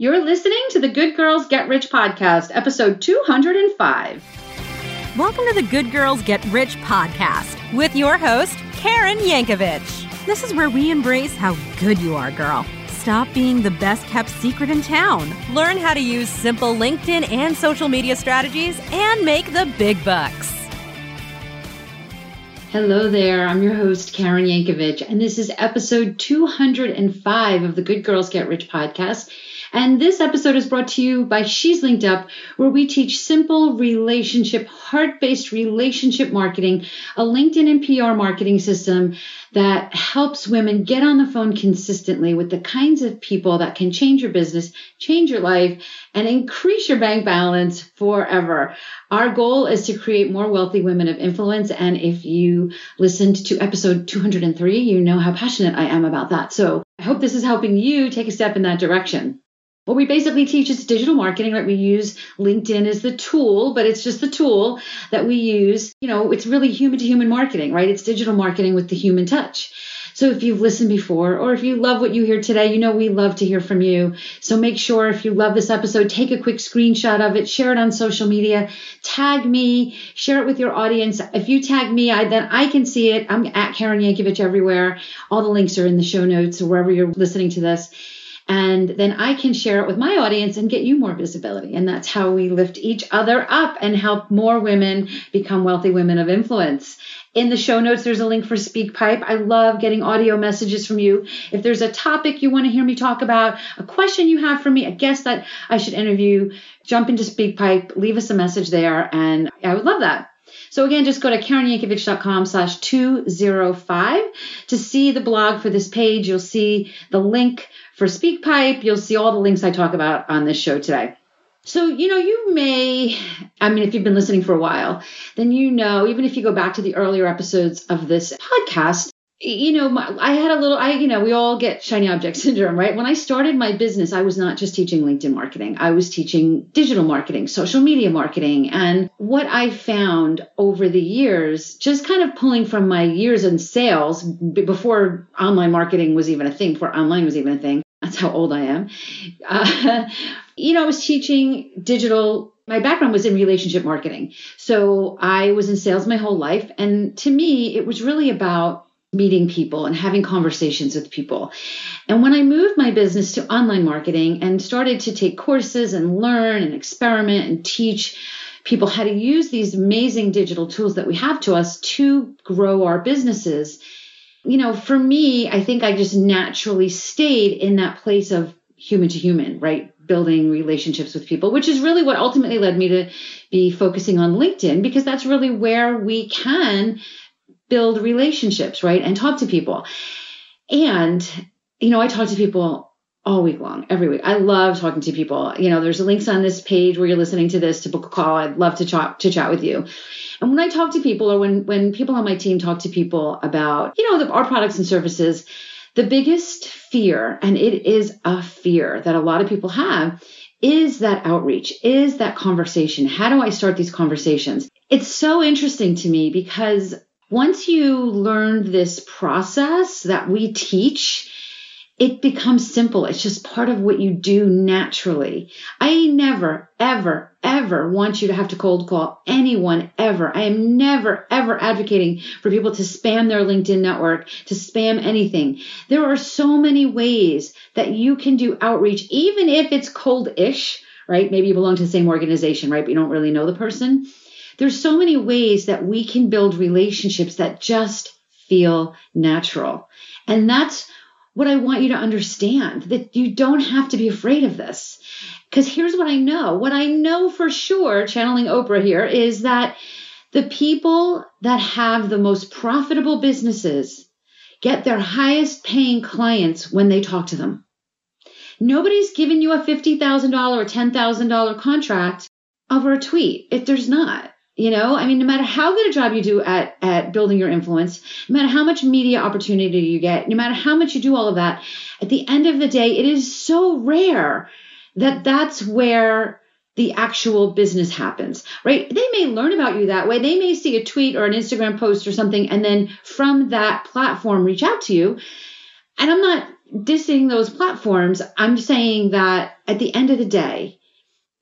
You're listening to the Good Girls Get Rich podcast, episode 205. Welcome to the Good Girls Get Rich podcast with your host, Karen Yankovich. This is where we embrace how good you are, girl. Stop being the best kept secret in town. Learn how to use simple LinkedIn and social media strategies and make the big bucks. Hello there. I'm your host, Karen Yankovich, and this is episode 205 of the Good Girls Get Rich podcast. And this episode is brought to you by She's LinkedUp, where we teach simple relationship, heart based relationship marketing, a LinkedIn and PR marketing system that helps women get on the phone consistently with the kinds of people that can change your business, change your life, and increase your bank balance forever. Our goal is to create more wealthy women of influence. And if you listened to episode 203, you know how passionate I am about that. So I hope this is helping you take a step in that direction. What we basically teach is digital marketing, right? We use LinkedIn as the tool, but it's just the tool that we use. You know, it's really human to human marketing, right? It's digital marketing with the human touch. So if you've listened before or if you love what you hear today, you know we love to hear from you. So make sure if you love this episode, take a quick screenshot of it, share it on social media, tag me, share it with your audience. If you tag me, I then I can see it. I'm at Karen Yankovich everywhere. All the links are in the show notes or wherever you're listening to this and then I can share it with my audience and get you more visibility. And that's how we lift each other up and help more women become wealthy women of influence. In the show notes, there's a link for SpeakPipe. I love getting audio messages from you. If there's a topic you want to hear me talk about, a question you have for me, a guest that I should interview, jump into SpeakPipe, leave us a message there, and I would love that. So again, just go to karenyankovich.com slash 205 to see the blog for this page. You'll see the link for SpeakPipe. You'll see all the links I talk about on this show today. So, you know, you may, I mean, if you've been listening for a while, then you know, even if you go back to the earlier episodes of this podcast, you know, my, I had a little, I, you know, we all get shiny object syndrome, right? When I started my business, I was not just teaching LinkedIn marketing. I was teaching digital marketing, social media marketing. And what I found over the years, just kind of pulling from my years in sales before online marketing was even a thing, before online was even a thing. That's how old I am. Uh, you know, I was teaching digital my background was in relationship marketing. So I was in sales my whole life. And to me, it was really about meeting people and having conversations with people. And when I moved my business to online marketing and started to take courses and learn and experiment and teach people how to use these amazing digital tools that we have to us to grow our businesses, you know, for me, I think I just naturally stayed in that place of human to human, right? Building relationships with people, which is really what ultimately led me to be focusing on LinkedIn because that's really where we can build relationships, right? And talk to people. And, you know, I talk to people all week long, every week. I love talking to people. You know, there's links on this page where you're listening to this to book a call. I'd love to chat to chat with you. And when I talk to people or when when people on my team talk to people about, you know, the, our products and services, the biggest fear, and it is a fear that a lot of people have, is that outreach, is that conversation. How do I start these conversations? It's so interesting to me because once you learn this process that we teach, it becomes simple. It's just part of what you do naturally. I never, ever, ever want you to have to cold call anyone ever. I am never, ever advocating for people to spam their LinkedIn network, to spam anything. There are so many ways that you can do outreach, even if it's cold ish, right? Maybe you belong to the same organization, right? But you don't really know the person. There's so many ways that we can build relationships that just feel natural. And that's what I want you to understand that you don't have to be afraid of this. Because here's what I know. What I know for sure, channeling Oprah here, is that the people that have the most profitable businesses get their highest paying clients when they talk to them. Nobody's giving you a $50,000 or $10,000 contract over a tweet. If there's not. You know, I mean, no matter how good a job you do at, at building your influence, no matter how much media opportunity you get, no matter how much you do all of that, at the end of the day, it is so rare that that's where the actual business happens, right? They may learn about you that way. They may see a tweet or an Instagram post or something, and then from that platform reach out to you. And I'm not dissing those platforms. I'm saying that at the end of the day,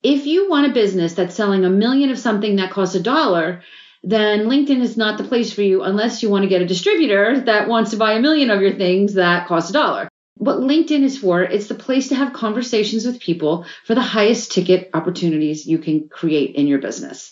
if you want a business that's selling a million of something that costs a dollar, then LinkedIn is not the place for you unless you want to get a distributor that wants to buy a million of your things that cost a dollar. What LinkedIn is for, it's the place to have conversations with people for the highest ticket opportunities you can create in your business.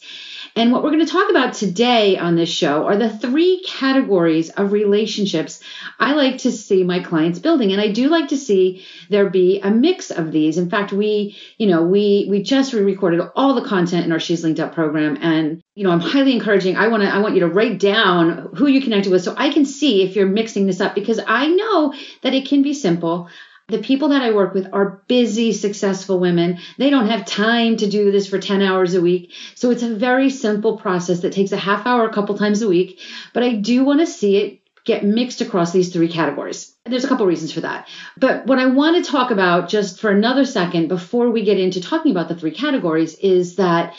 And what we're going to talk about today on this show are the three categories of relationships I like to see my clients building. And I do like to see there be a mix of these. In fact, we, you know, we we just re-recorded all the content in our She's LinkedUp program. And, you know, I'm highly encouraging. I want to I want you to write down who you connected with so I can see if you're mixing this up because I know that it can be simple. The people that I work with are busy, successful women. They don't have time to do this for 10 hours a week. So it's a very simple process that takes a half hour a couple times a week. But I do want to see it get mixed across these three categories. There's a couple reasons for that. But what I want to talk about just for another second before we get into talking about the three categories is that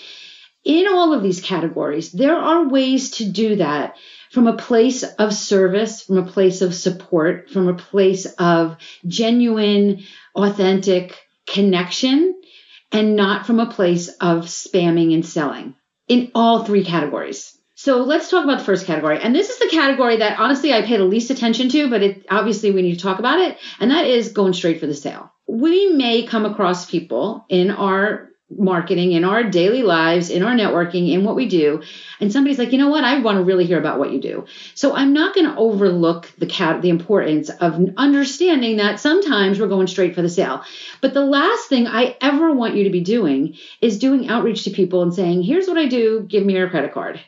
in all of these categories, there are ways to do that from a place of service, from a place of support, from a place of genuine, authentic connection, and not from a place of spamming and selling in all three categories. So let's talk about the first category. And this is the category that honestly I pay the least attention to, but it obviously we need to talk about it. And that is going straight for the sale. We may come across people in our marketing in our daily lives, in our networking, in what we do. And somebody's like, you know what? I want to really hear about what you do. So I'm not going to overlook the cat, the importance of understanding that sometimes we're going straight for the sale. But the last thing I ever want you to be doing is doing outreach to people and saying, here's what I do. Give me your credit card.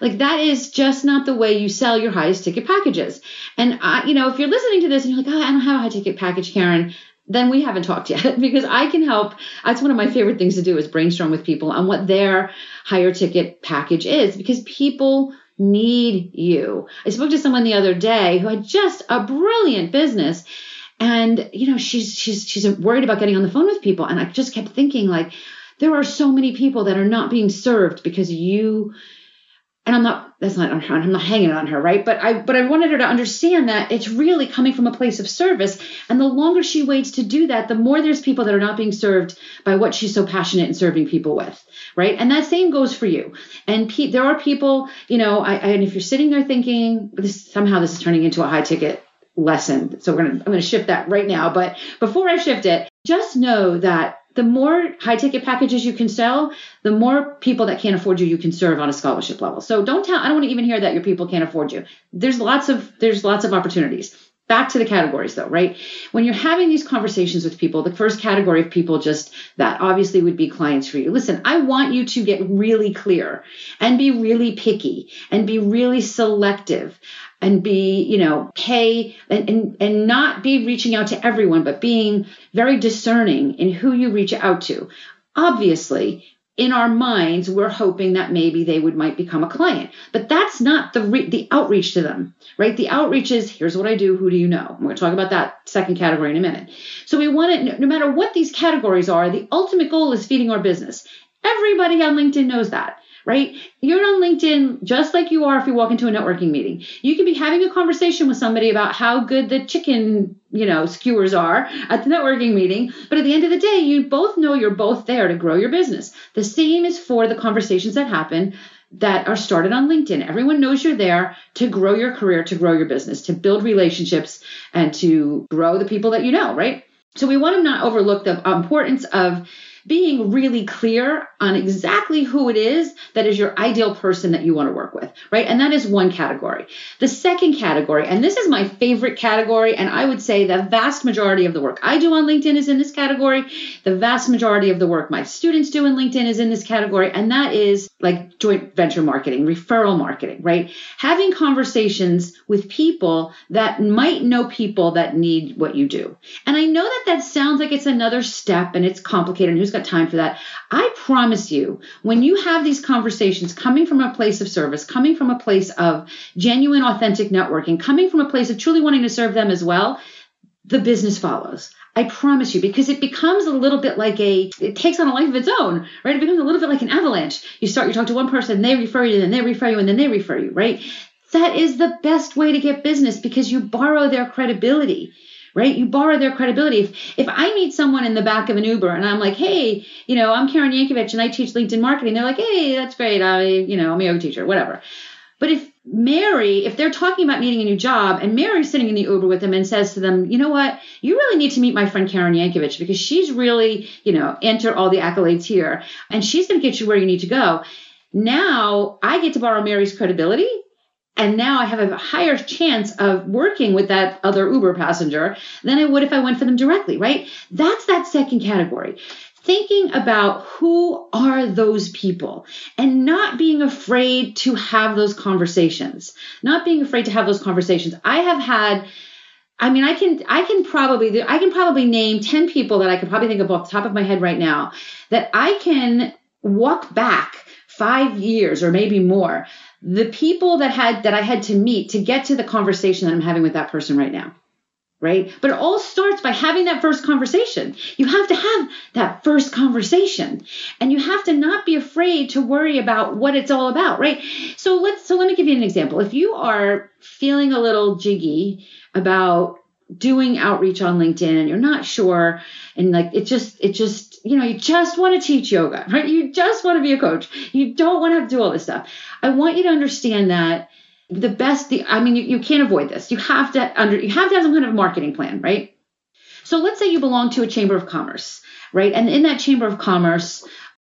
Like that is just not the way you sell your highest ticket packages. And I, you know, if you're listening to this and you're like, oh, I don't have a high ticket package, Karen, then we haven't talked yet because I can help. That's one of my favorite things to do is brainstorm with people on what their higher ticket package is because people need you. I spoke to someone the other day who had just a brilliant business and you know she's she's she's worried about getting on the phone with people and I just kept thinking like there are so many people that are not being served because you and I'm not that's not on her, I'm not hanging on her, right? But I but I wanted her to understand that it's really coming from a place of service. And the longer she waits to do that, the more there's people that are not being served by what she's so passionate in serving people with, right? And that same goes for you. And pe- there are people, you know, I, I, and if you're sitting there thinking this somehow this is turning into a high ticket lesson, so we're gonna I'm gonna shift that right now. But before I shift it, just know that the more high ticket packages you can sell, the more people that can't afford you you can serve on a scholarship level. So don't tell I don't want to even hear that your people can't afford you. There's lots of there's lots of opportunities. Back to the categories though, right? When you're having these conversations with people, the first category of people just that obviously would be clients for you. Listen, I want you to get really clear and be really picky and be really selective and be, you know, pay and, and, and not be reaching out to everyone, but being very discerning in who you reach out to. Obviously, in our minds, we're hoping that maybe they would might become a client, but that's not the re- the outreach to them, right? The outreach is here's what I do. Who do you know? We're going to talk about that second category in a minute. So we want it, no matter what these categories are, the ultimate goal is feeding our business. Everybody on LinkedIn knows that right? You're on LinkedIn just like you are if you walk into a networking meeting. You can be having a conversation with somebody about how good the chicken, you know, skewers are at the networking meeting, but at the end of the day, you both know you're both there to grow your business. The same is for the conversations that happen that are started on LinkedIn. Everyone knows you're there to grow your career, to grow your business, to build relationships, and to grow the people that you know, right? So we want to not overlook the importance of being really clear on exactly who it is that is your ideal person that you want to work with, right? And that is one category. The second category, and this is my favorite category, and I would say the vast majority of the work I do on LinkedIn is in this category. The vast majority of the work my students do in LinkedIn is in this category, and that is like joint venture marketing, referral marketing, right? Having conversations with people that might know people that need what you do. And I know that that sounds like it's another step and it's complicated and who's got time for that? I promise you, when you have these conversations coming from a place of service, coming from a place of genuine, authentic networking, coming from a place of truly wanting to serve them as well, the business follows. I promise you, because it becomes a little bit like a, it takes on a life of its own, right? It becomes a little bit like an avalanche. You start, you talk to one person, they refer you, then they refer you, and then they refer you, right? That is the best way to get business because you borrow their credibility right? You borrow their credibility. If, if I meet someone in the back of an Uber and I'm like, hey, you know, I'm Karen Yankovich and I teach LinkedIn marketing, they're like, hey, that's great. I, you know, I'm a yoga teacher, whatever. But if Mary, if they're talking about needing a new job and Mary's sitting in the Uber with them and says to them, you know what, you really need to meet my friend Karen Yankovich because she's really, you know, enter all the accolades here and she's going to get you where you need to go. Now I get to borrow Mary's credibility and now I have a higher chance of working with that other Uber passenger than I would if I went for them directly, right? That's that second category. Thinking about who are those people and not being afraid to have those conversations, not being afraid to have those conversations. I have had I mean, I can I can probably I can probably name 10 people that I could probably think of off the top of my head right now that I can walk back 5 years or maybe more the people that had that I had to meet to get to the conversation that I'm having with that person right now. Right? But it all starts by having that first conversation. You have to have that first conversation. And you have to not be afraid to worry about what it's all about, right? So let's so let me give you an example. If you are feeling a little jiggy about doing outreach on LinkedIn and you're not sure and like it just it just you know you just want to teach yoga right? You just want to be a coach. You don't want to have to do all this stuff. I want you to understand that the best the i mean you, you can't avoid this. You have to under you have to have some kind of marketing plan right? So let's say you belong to a chamber of commerce right? And in that chamber of commerce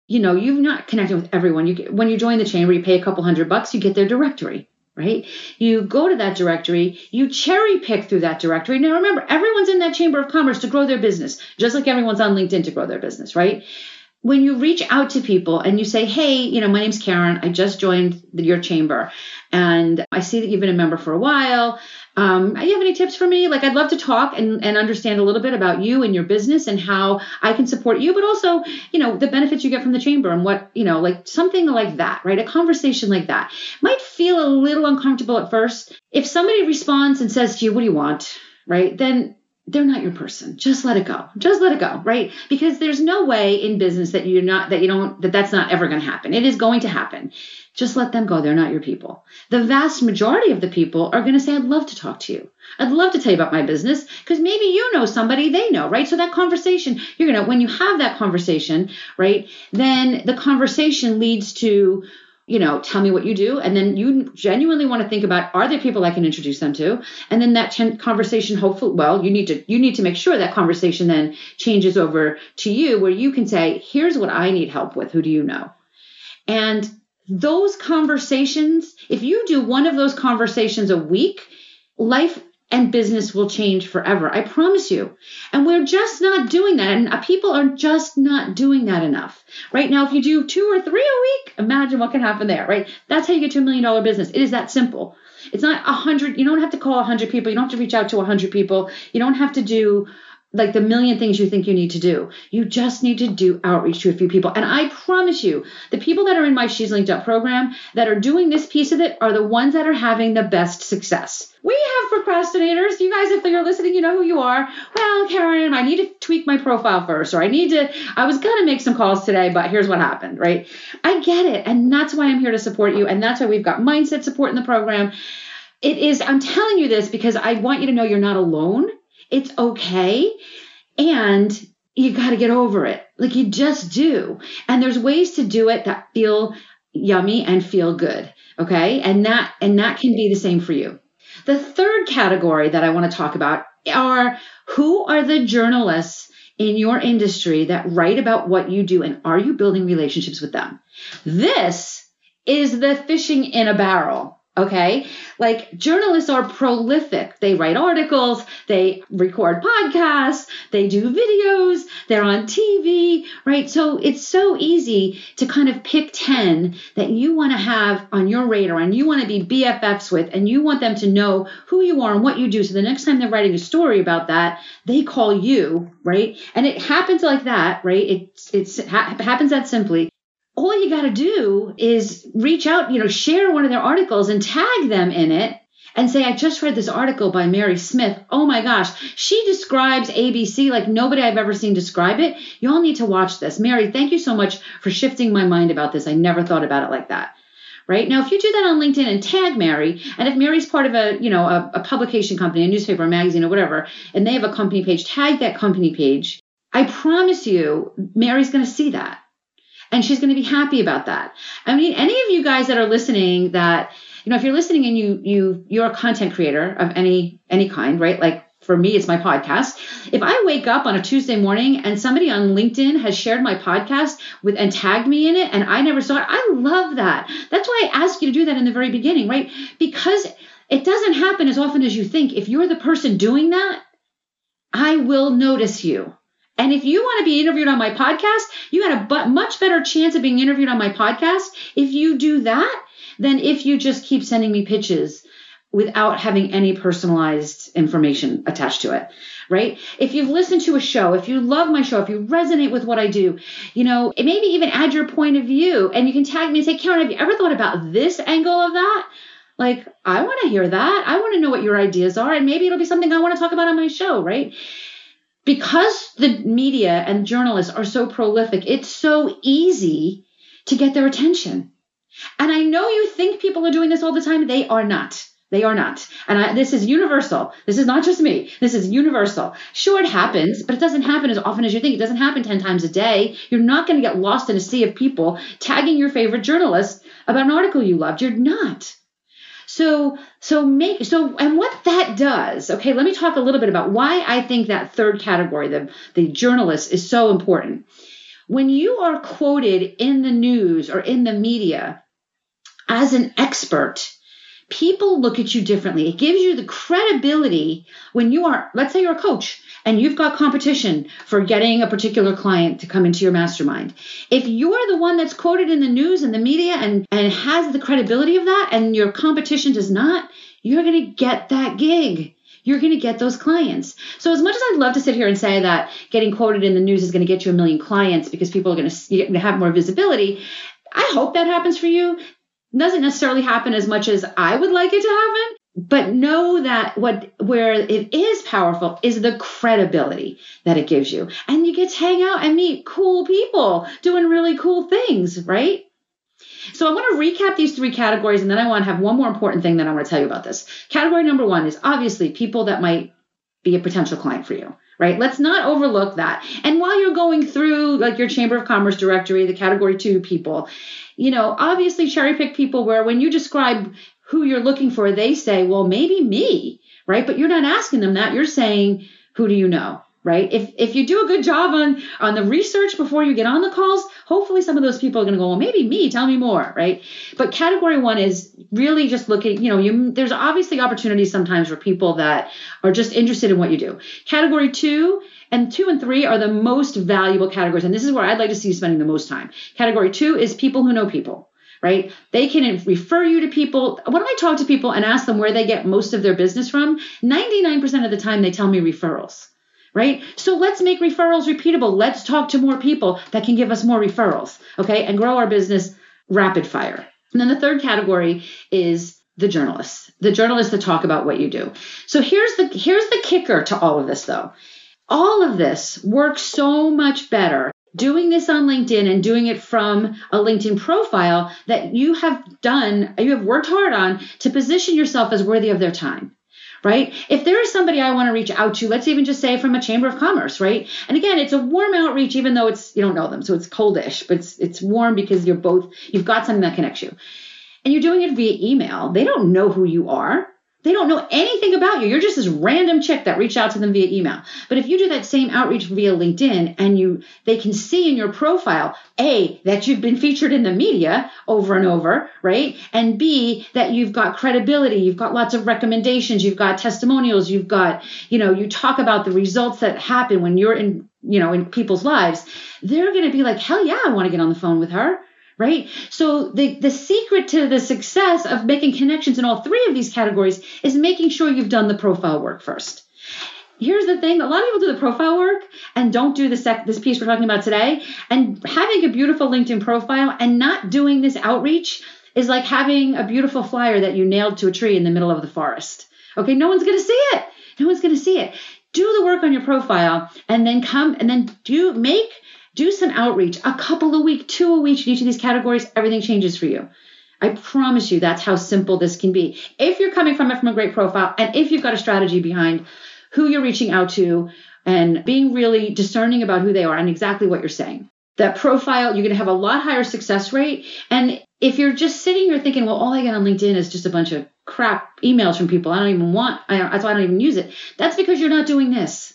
you know you've not connected with everyone. You when you join the chamber you pay a couple hundred bucks you get their directory right? You go to that directory, you cherry pick through that directory. Now remember, everyone's in that chamber of commerce to grow their business, just like everyone's on LinkedIn to grow their business, right? When you reach out to people and you say, hey, you know, my name's Karen, I just joined your chamber, and I see that you've been a member for a while um, do you have any tips for me? Like, I'd love to talk and, and understand a little bit about you and your business and how I can support you, but also, you know, the benefits you get from the chamber and what, you know, like something like that, right? A conversation like that might feel a little uncomfortable at first. If somebody responds and says to you, What do you want? Right? Then they're not your person. Just let it go. Just let it go, right? Because there's no way in business that you're not, that you don't, that that's not ever going to happen. It is going to happen. Just let them go. They're not your people. The vast majority of the people are going to say, I'd love to talk to you. I'd love to tell you about my business because maybe you know somebody they know, right? So that conversation, you're going to, when you have that conversation, right, then the conversation leads to, you know, tell me what you do. And then you genuinely want to think about, are there people I can introduce them to? And then that conversation, hopefully, well, you need to, you need to make sure that conversation then changes over to you where you can say, here's what I need help with. Who do you know? And those conversations, if you do one of those conversations a week, life and business will change forever. I promise you. And we're just not doing that. And people are just not doing that enough. Right now, if you do two or three a week, imagine what can happen there, right? That's how you get to a million dollar business. It is that simple. It's not a hundred, you don't have to call a hundred people. You don't have to reach out to a hundred people. You don't have to do like the million things you think you need to do. You just need to do outreach to a few people. And I promise you, the people that are in my She's LinkedUp program that are doing this piece of it are the ones that are having the best success. We procrastinators. You guys, if you're listening, you know who you are. Well, Karen, I need to tweak my profile first, or I need to, I was going to make some calls today, but here's what happened, right? I get it. And that's why I'm here to support you. And that's why we've got mindset support in the program. It is, I'm telling you this because I want you to know you're not alone it's okay. And you got to get over it. Like you just do. And there's ways to do it that feel yummy and feel good. Okay. And that, and that can be the same for you. The third category that I want to talk about are who are the journalists in your industry that write about what you do and are you building relationships with them? This is the fishing in a barrel. Okay. Like journalists are prolific. They write articles, they record podcasts, they do videos, they're on TV, right? So it's so easy to kind of pick 10 that you want to have on your radar and you want to be BFFs with and you want them to know who you are and what you do. So the next time they're writing a story about that, they call you, right? And it happens like that, right? It's, it's, it happens that simply all you got to do is reach out, you know, share one of their articles and tag them in it and say, I just read this article by Mary Smith. Oh my gosh, she describes ABC like nobody I've ever seen describe it. You all need to watch this. Mary, thank you so much for shifting my mind about this. I never thought about it like that. right now if you do that on linkedin and tag mary and if mary's part of a you know a, a publication company a newspaper a magazine or whatever and they have a company page tag that company page i promise you mary's going to see that and she's going to be happy about that i mean any of you guys that are listening that you know if you're listening and you you you're a content creator of any any kind right like for me, it's my podcast. If I wake up on a Tuesday morning and somebody on LinkedIn has shared my podcast with and tagged me in it and I never saw it, I love that. That's why I asked you to do that in the very beginning, right? Because it doesn't happen as often as you think. If you're the person doing that, I will notice you. And if you want to be interviewed on my podcast, you had a much better chance of being interviewed on my podcast if you do that than if you just keep sending me pitches without having any personalized information attached to it, right? If you've listened to a show, if you love my show, if you resonate with what I do, you know, maybe even add your point of view and you can tag me and say, Karen, have you ever thought about this angle of that? Like, I want to hear that. I want to know what your ideas are. And maybe it'll be something I want to talk about on my show, right? Because the media and journalists are so prolific, it's so easy to get their attention. And I know you think people are doing this all the time. They are not. They are not. And I, this is universal. This is not just me. This is universal. Sure, it happens, but it doesn't happen as often as you think. It doesn't happen 10 times a day. You're not going to get lost in a sea of people tagging your favorite journalist about an article you loved. You're not. So, so make, so, and what that does, okay, let me talk a little bit about why I think that third category, the, the journalist, is so important. When you are quoted in the news or in the media as an expert, people look at you differently. It gives you the credibility when you are, let's say you're a coach and you've got competition for getting a particular client to come into your mastermind. If you're the one that's quoted in the news and the media and, and has the credibility of that and your competition does not, you're going to get that gig you're going to get those clients. So as much as I'd love to sit here and say that getting quoted in the news is going to get you a million clients because people are going to have more visibility, I hope that happens for you doesn't necessarily happen as much as I would like it to happen. But know that what where it is powerful is the credibility that it gives you. And you get to hang out and meet cool people doing really cool things, right? So I want to recap these three categories and then I want to have one more important thing that I want to tell you about this. Category number one is obviously people that might be a potential client for you right? Let's not overlook that. And while you're going through like your Chamber of Commerce directory, the category two people, you know, obviously cherry pick people where when you describe who you're looking for, they say, well, maybe me, right? But you're not asking them that. You're saying, who do you know? Right? If if you do a good job on on the research before you get on the calls, hopefully some of those people are going to go, well, maybe me, tell me more, right? But category one is really just looking, you know, you there's obviously opportunities sometimes for people that are just interested in what you do. Category two and two and three are the most valuable categories. And this is where I'd like to see you spending the most time. Category two is people who know people, right? They can refer you to people. When I talk to people and ask them where they get most of their business from, 99% of the time they tell me referrals right? So let's make referrals repeatable. Let's talk to more people that can give us more referrals, okay? And grow our business rapid fire. And then the third category is the journalists, the journalists that talk about what you do. So here's the here's the kicker to all of this though. All of this works so much better doing this on LinkedIn and doing it from a LinkedIn profile that you have done, you have worked hard on to position yourself as worthy of their time. Right? If there is somebody I want to reach out to, let's even just say from a chamber of commerce, right? And again, it's a warm outreach, even though it's you don't know them, so it's coldish, but it's it's warm because you're both you've got something that connects you, and you're doing it via email. They don't know who you are. They don't know anything about you. You're just this random chick that reached out to them via email. But if you do that same outreach via LinkedIn and you they can see in your profile A that you've been featured in the media over and over, right? And B that you've got credibility, you've got lots of recommendations, you've got testimonials, you've got, you know, you talk about the results that happen when you're in, you know, in people's lives. They're going to be like, "Hell yeah, I want to get on the phone with her." Right? So the, the secret to the success of making connections in all three of these categories is making sure you've done the profile work first. Here's the thing: a lot of people do the profile work and don't do this this piece we're talking about today. And having a beautiful LinkedIn profile and not doing this outreach is like having a beautiful flyer that you nailed to a tree in the middle of the forest. Okay, no one's going to see it. No one's going to see it. Do the work on your profile and then come and then do make do some outreach, a couple a week, two a week in each of these categories. Everything changes for you. I promise you that's how simple this can be. If you're coming from it from a great profile and if you've got a strategy behind who you're reaching out to and being really discerning about who they are and exactly what you're saying. That profile, you're going to have a lot higher success rate. And if you're just sitting here thinking, well, all I get on LinkedIn is just a bunch of crap emails from people, I don't even want, I don't, that's why I don't even use it. That's because you're not doing this.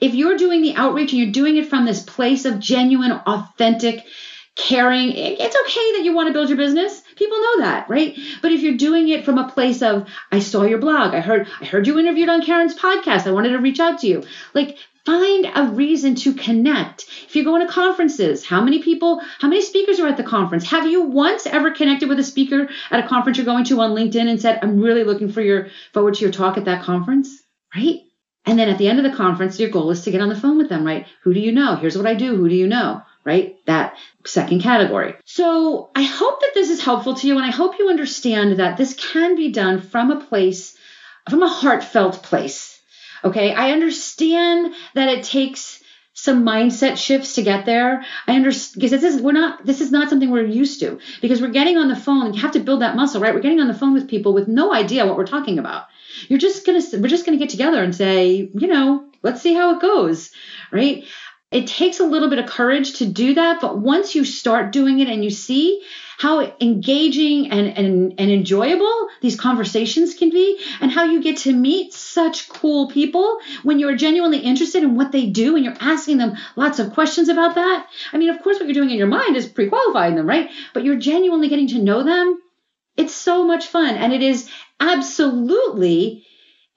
If you're doing the outreach and you're doing it from this place of genuine, authentic, caring, it's okay that you want to build your business. People know that, right? But if you're doing it from a place of, I saw your blog, I heard, I heard you interviewed on Karen's podcast, I wanted to reach out to you. Like, find a reason to connect. If you're going to conferences, how many people, how many speakers are at the conference? Have you once ever connected with a speaker at a conference you're going to on LinkedIn and said, I'm really looking for your forward to your talk at that conference? Right? And then at the end of the conference, your goal is to get on the phone with them, right? Who do you know? Here's what I do. Who do you know? Right? That second category. So I hope that this is helpful to you. And I hope you understand that this can be done from a place, from a heartfelt place. Okay. I understand that it takes some mindset shifts to get there. I understand because this is we're not this is not something we're used to because we're getting on the phone you have to build that muscle, right? We're getting on the phone with people with no idea what we're talking about. You're just gonna we're just gonna get together and say, you know, let's see how it goes, right? It takes a little bit of courage to do that, but once you start doing it and you see how engaging and, and, and enjoyable these conversations can be, and how you get to meet such cool people when you're genuinely interested in what they do and you're asking them lots of questions about that. I mean, of course, what you're doing in your mind is pre qualifying them, right? But you're genuinely getting to know them. It's so much fun. And it is absolutely,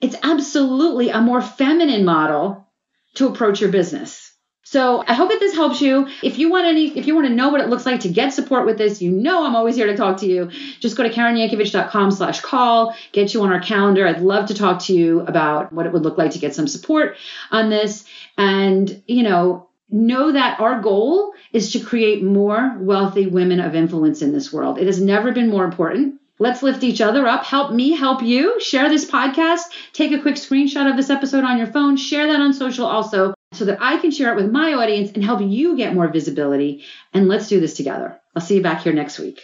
it's absolutely a more feminine model to approach your business. So I hope that this helps you. If you want any, if you want to know what it looks like to get support with this, you know I'm always here to talk to you. Just go to KarenYankovich.com slash call, get you on our calendar. I'd love to talk to you about what it would look like to get some support on this. And, you know, know that our goal is to create more wealthy women of influence in this world. It has never been more important. Let's lift each other up. Help me help you. Share this podcast. Take a quick screenshot of this episode on your phone. Share that on social also so that I can share it with my audience and help you get more visibility. And let's do this together. I'll see you back here next week.